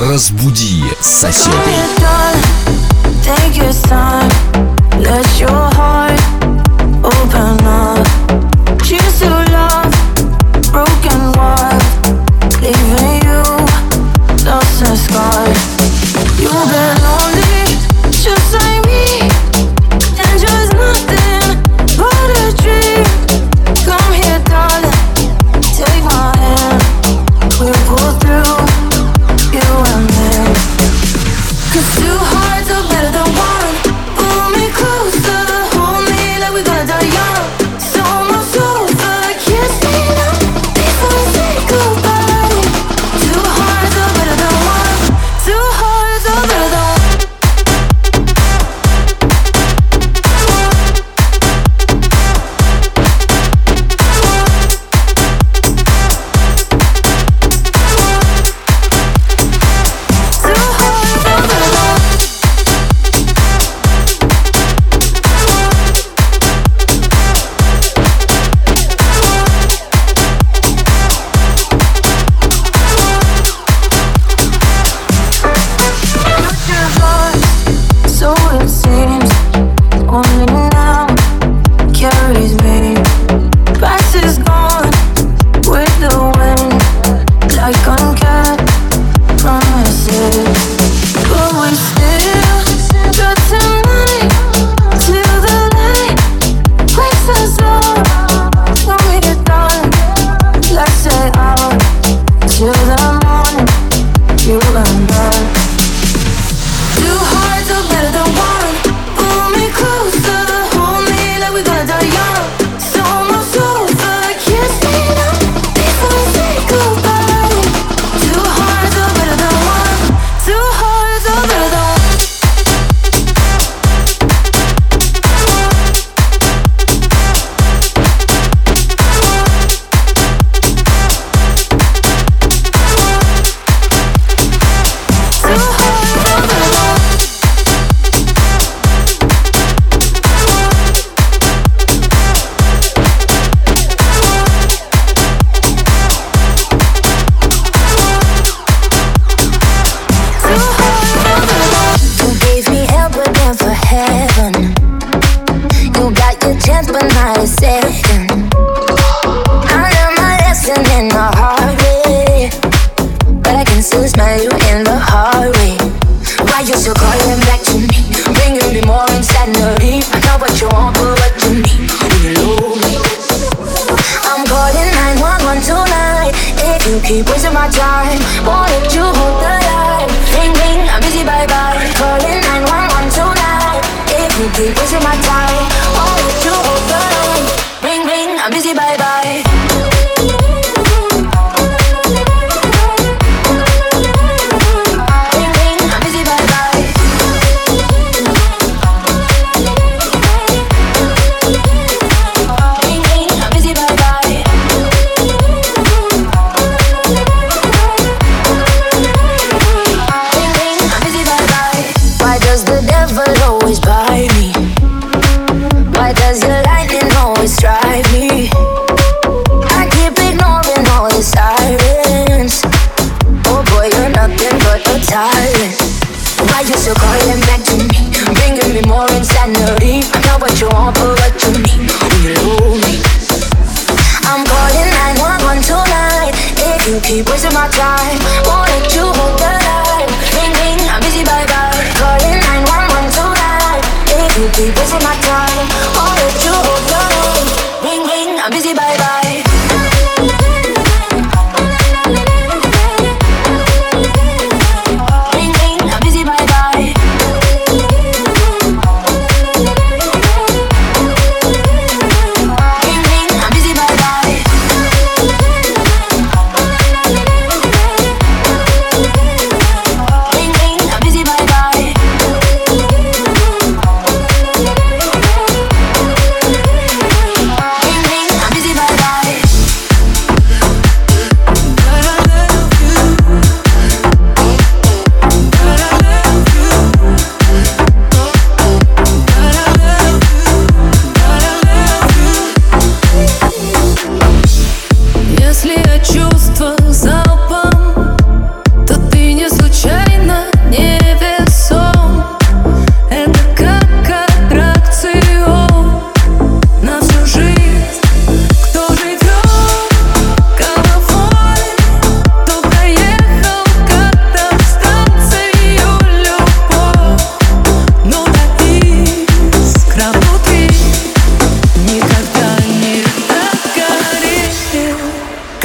Разбуди соседей. Take your time, let your heart open up. Texas smell you in the hallway. Why you still calling back to me? Bringing me more insanity. I know what you want, but what you need when you love me. I'm calling 911 tonight. If you keep wasting my time, won't let you hold the line. Ring ring, I'm busy, bye bye. Calling 911 tonight. If you keep wasting my time.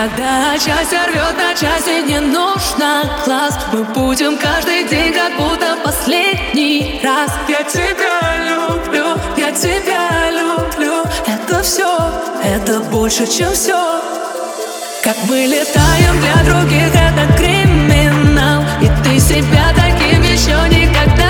Когда часть рвет на части, не нужно класс Мы будем каждый день, как будто последний раз. Я тебя люблю, я тебя люблю. Это все, это больше, чем все Как мы летаем для других, это криминал. И ты себя таким еще никогда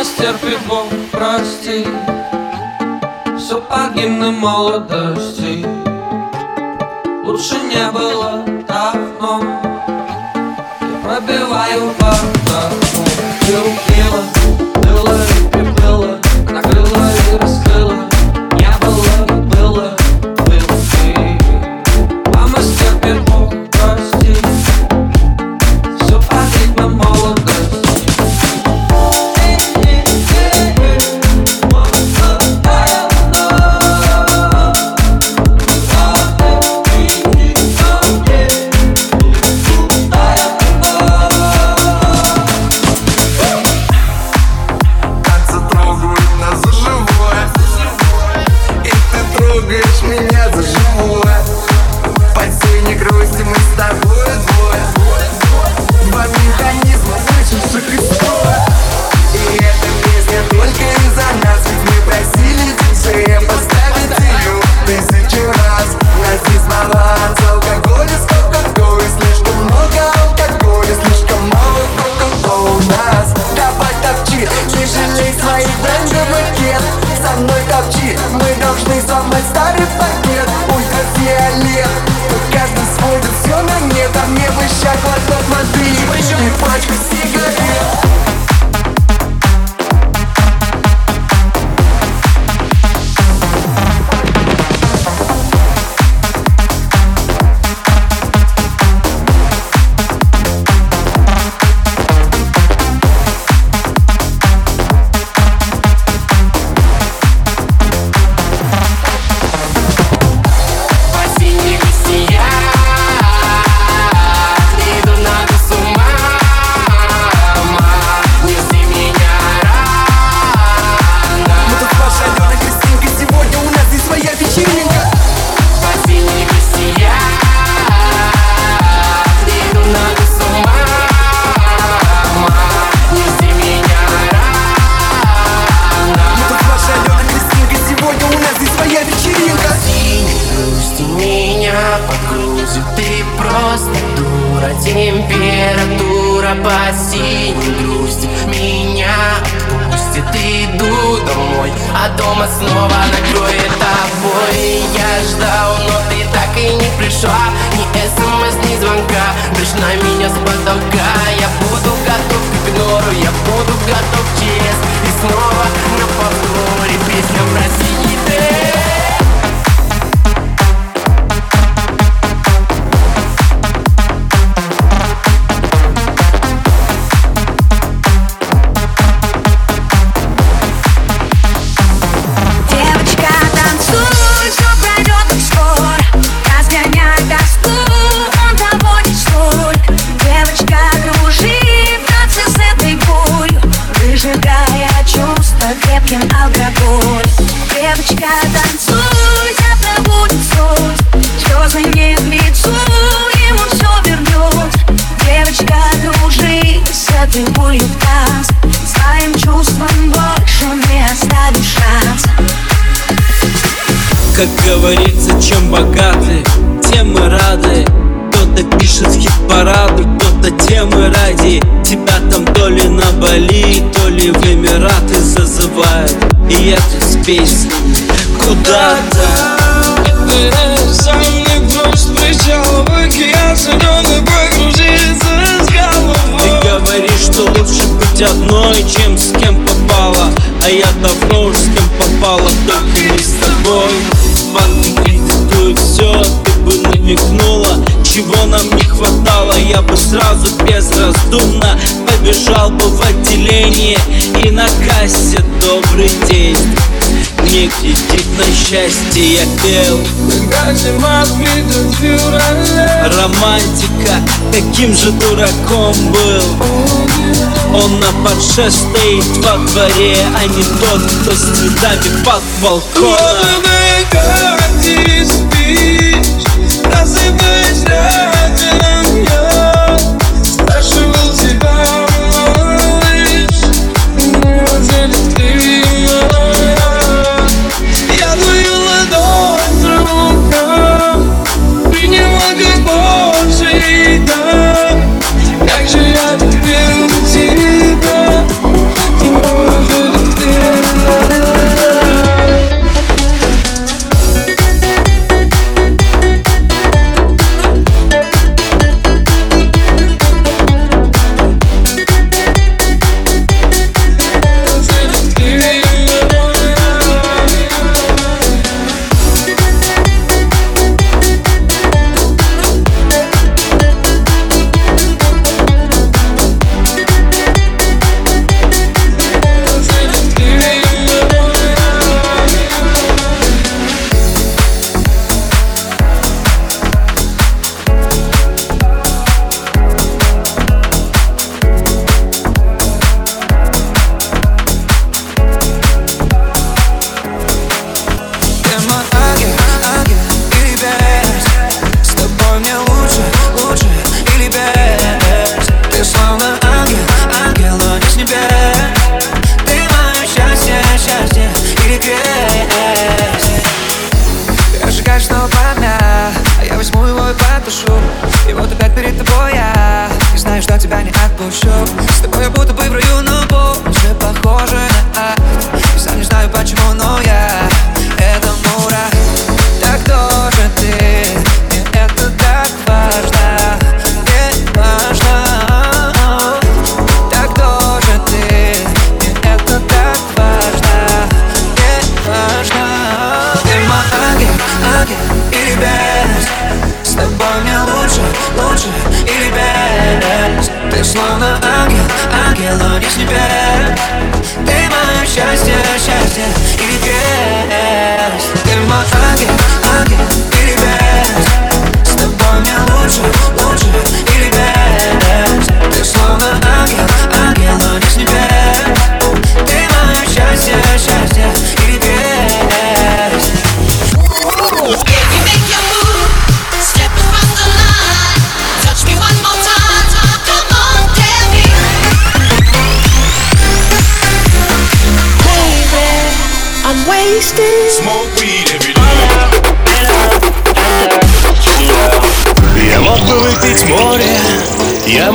Постерпит Бог, прости. Все погибны молодости. Лучше не было давно. Я пробиваю по тому Ты убила, nightmare. девочка, танцуй, тебя будет суть Звезды не в лицу, ему все вернет Девочка, дружись с этой болью в нас Своим чувством больше не оставишь шанс. Как говорится, чем богаты, тем мы рады. Кто-то пишет в хит-параду, кто-то темы ради. Тебя там то ли на Бали, то ли в Эмираты зазывают и это с куда-то. тесть не кредит на счастье я пел. Романтика, каким же дураком был. Он на подше стоит во дворе А не тот, кто с цветами под балконом без тебя Ты мое счастье, счастье и песня Ты мой ангел